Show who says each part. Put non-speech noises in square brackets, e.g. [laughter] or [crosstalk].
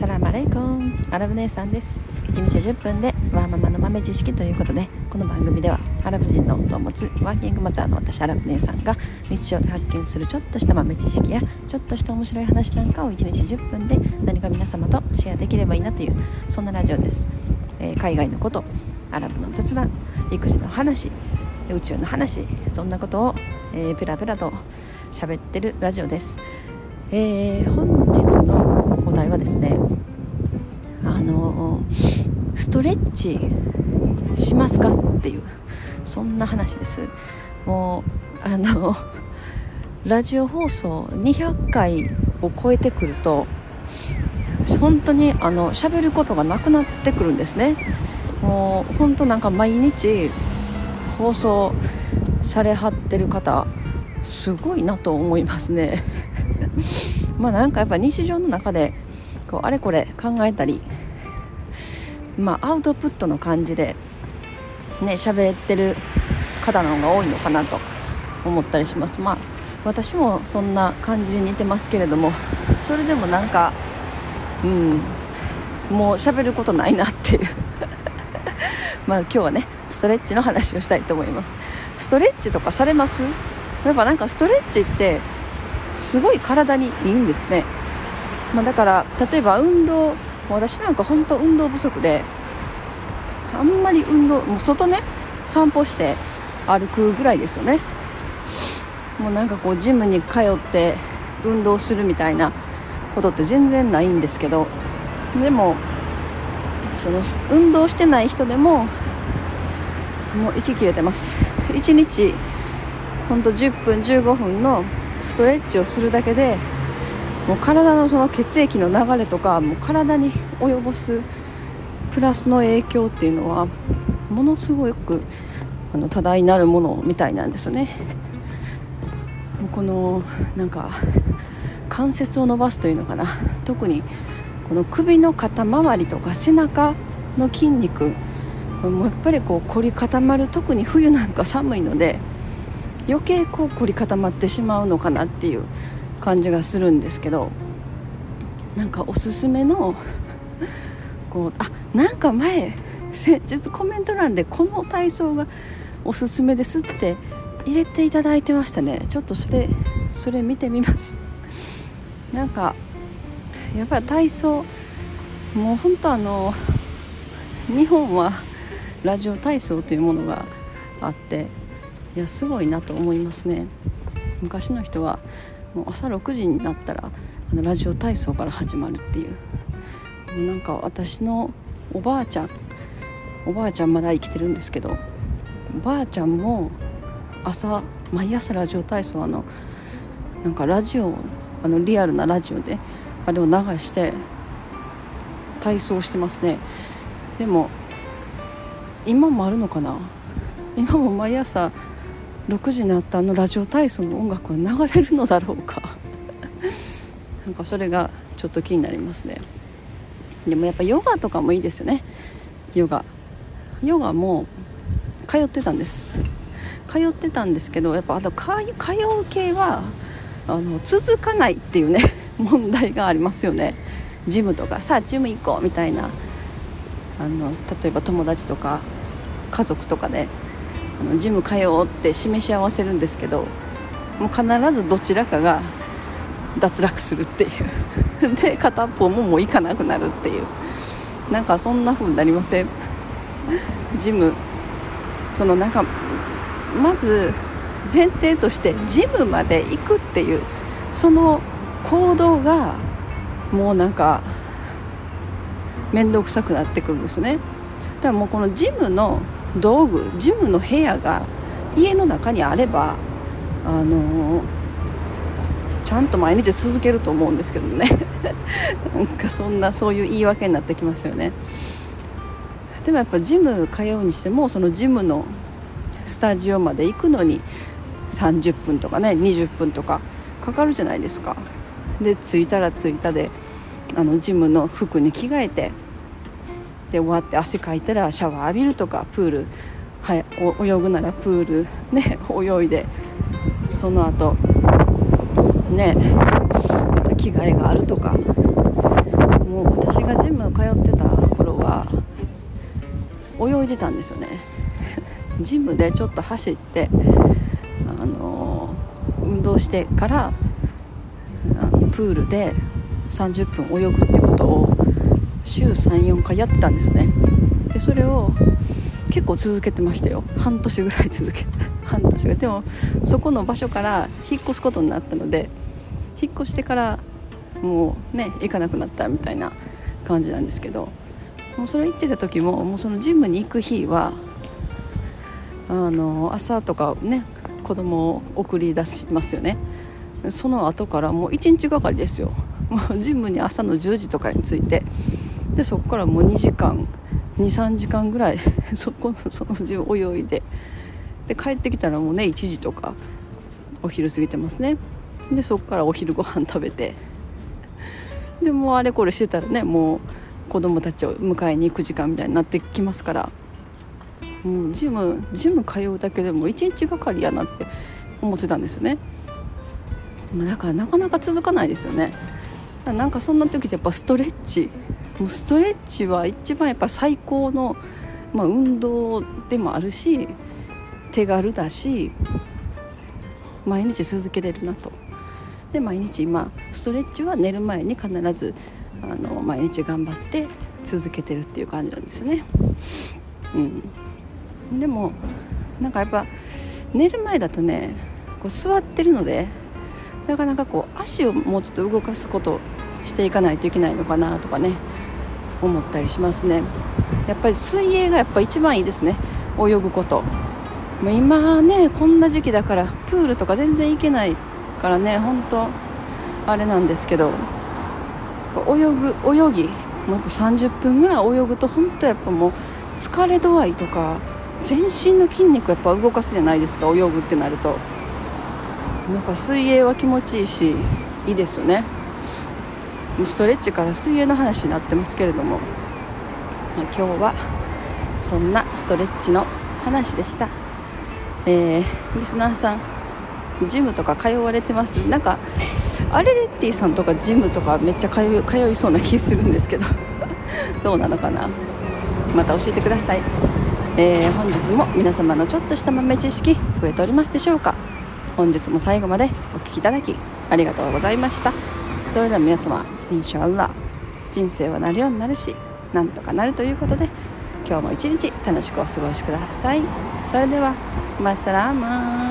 Speaker 1: サラマレイコン。アラブ姉さんです。1日10分でワーママの豆知識ということでこの番組ではアラブ人の夫を持つワーキングマザーの私アラブ姉さんが日常で発見するちょっとした豆知識やちょっとした面白い話なんかを1日10分で何か皆様とシェアできればいいなというそんなラジオです、えー、海外のことアラブの雑談育児の話宇宙の話そんなことを、えー、ペラペラと喋ってるラジオです、えー、本日のお題はですねあのストレッチしますかっていうそんな話です。もうあのラジオ放送200回を超えてくると本当にあの喋ることがなくなってくるんですね。もう本当なんか毎日放送されはってる方すごいなと思いますね。[laughs] まあなんかやっぱ日常の中でこうあれこれ考えたりまあアウトプットの感じでね喋ってる方の方が多いのかなと思ったりします。まあ私もそんな感じに似てますけれどもそれでもなんかうんもう喋ることないなっていう。[laughs] まあ今日はねストレッチの話をしたいと思います。ストレッチとかされます？やっぱなんかストレッチってすごい体にいいんですね、まあ、だから例えば運動私なんか本当運動不足であんまり運動もう外ね散歩して歩くぐらいですよね。もうなんかこうジムに通って運動するみたいなことって全然ないんですけどでもその運動してない人でももう息切れてます。1日ほんと10分15分のストレッチをするだけでもう体のその血液の流れとかもう体に及ぼすプラスの影響っていうのはものすごくあの多大なるものみたいなんですよね。このなんか関節を伸ばすというのかな。特にこの首の肩周りとか背中の筋肉もやっぱりこう凝り固まる特に冬なんか寒いので余計こう凝り固まってしまうのかなっていう。感じがするんですけどなんかおすすめのこうあなんか前先日コメント欄でこの体操がおすすめですって入れていただいてましたね。ちょっとそれそれ見てみます。なんかやっぱり体操もう本当あの日本はラジオ体操というものがあっていやすごいなと思いますね。昔の人はもう朝6時になったらあのラジオ体操から始まるっていう。なんか私のおばあちゃんおばあちゃんまだ生きてるんですけどおばあちゃんも朝毎朝ラジオ体操あのなんかラジオあのリアルなラジオであれを流して体操してますね。でも今もあるのかな？[laughs] 今も毎朝6時になったあのラジオ体操の音楽は流れるのだろうか。[laughs] なんかそれがちょっと気になりますね。でもやっぱヨガとかもいいですよね。ヨガ。ヨガも通ってたんです。通ってたんですけどやっぱあと通う系はあの続かないっていうね [laughs] 問題がありますよね。ジムとか。さあジム行こうみたいな。あの例えば友達とか家族とかであのジム通うって示し合わせるんですけどもう必ずどちらかが脱落するっていう。[laughs] で片っぽももう行かなくなるっていう。なんかそんな風になりません？ジム。そのなんかまず前提としてジムまで行くっていうその行動がもうなんか面倒くさくなってくるんですね。だからもうこのジムの道具ジムの部屋が家の中にあればあのちゃんと毎日続けると思うんですけどね。[laughs] なんかそんなそういう言い訳になってきますよね。でもやっぱジム通うにしてもそのジムのスタジオまで行くのに30分とかね20分とかかかるじゃないですか。で着いたら着いたであのジムの服に着替えてで終わって汗かいたらシャワー浴びるとかプール、はい、泳ぐならプールね [laughs] 泳いでその後ね着替えがあるとか。もう私がジム通ってた頃は泳いでたんですよね。[laughs] ジムでちょっと走ってあの運動してからあのプールで30分泳ぐってことを週34回やってたんですね。でそれを結構続けてましたよ。半年ぐらい続け [laughs] 半年ぐらい。でもそこの場所から引っ越すことになったので引っ越してからもうね行かなくなったみたいな感じなんですけどもうそれ行ってた時ももうそのジムに行く日はあの朝とかね子供を送り出しますよね。その後からもう1日がかりですよ。もうジムに朝の10時とかに着いてでそこからもう2時間23時間ぐらい [laughs] そこのそのジム泳いでで帰ってきたらもうね1時とかお昼過ぎてますね。でそこからお昼ご飯食べてでもうあれこれしてたらねもう子供たちを迎えに行く時間みたいになってきますからもうジムジム通うだけでも1日がかりやなって思ってたんですよね、まあ、だからなかなか続かないですよね。なんかそんな時ってやっぱストレッチもうストレッチは一番やっぱ最高の、まあ、運動でもあるし手軽だし毎日続けれるなと。で毎日今ストレッチは寝る前に必ずあの毎日頑張って続けてるっていう感じなんですね。うん、でもなんかやっぱ寝る前だとねこう座ってるのでなかなかこう足をもうちょっと動かすことしていかないといけないのかなとかね。思ったりしますね。やっぱり水泳がやっぱ一番いいですね。泳ぐこと。もう今ねこんな時期だからプールとか全然行けないからね本当あれなんですけど。泳ぐ泳ぎもうやっぱ30分ぐらい泳ぐと本当やっぱもう疲れ度合いとか全身の筋肉やっぱ動かすじゃないですか泳ぐってなると。やっぱ水泳は気持ちいいしいいですよね。ストレッチから水泳の話になってますけれども、まあ、今日はそんなストレッチの話でした、えー、リスナーさんジムとか通われてます？なんかアレレッティさんとかジムとかめっちゃ通い通いそうな気するんですけど [laughs] どうなのかな？また教えてください、えー、本日も皆様のちょっとした豆知識増えておりますでしょうか？本日も最後までお聴きいただきありがとうございました。それでは皆様インシャアラ人生はなるようになるしなんとかなるということで今日も一日楽しくお過ごしください。それではマッサラーマ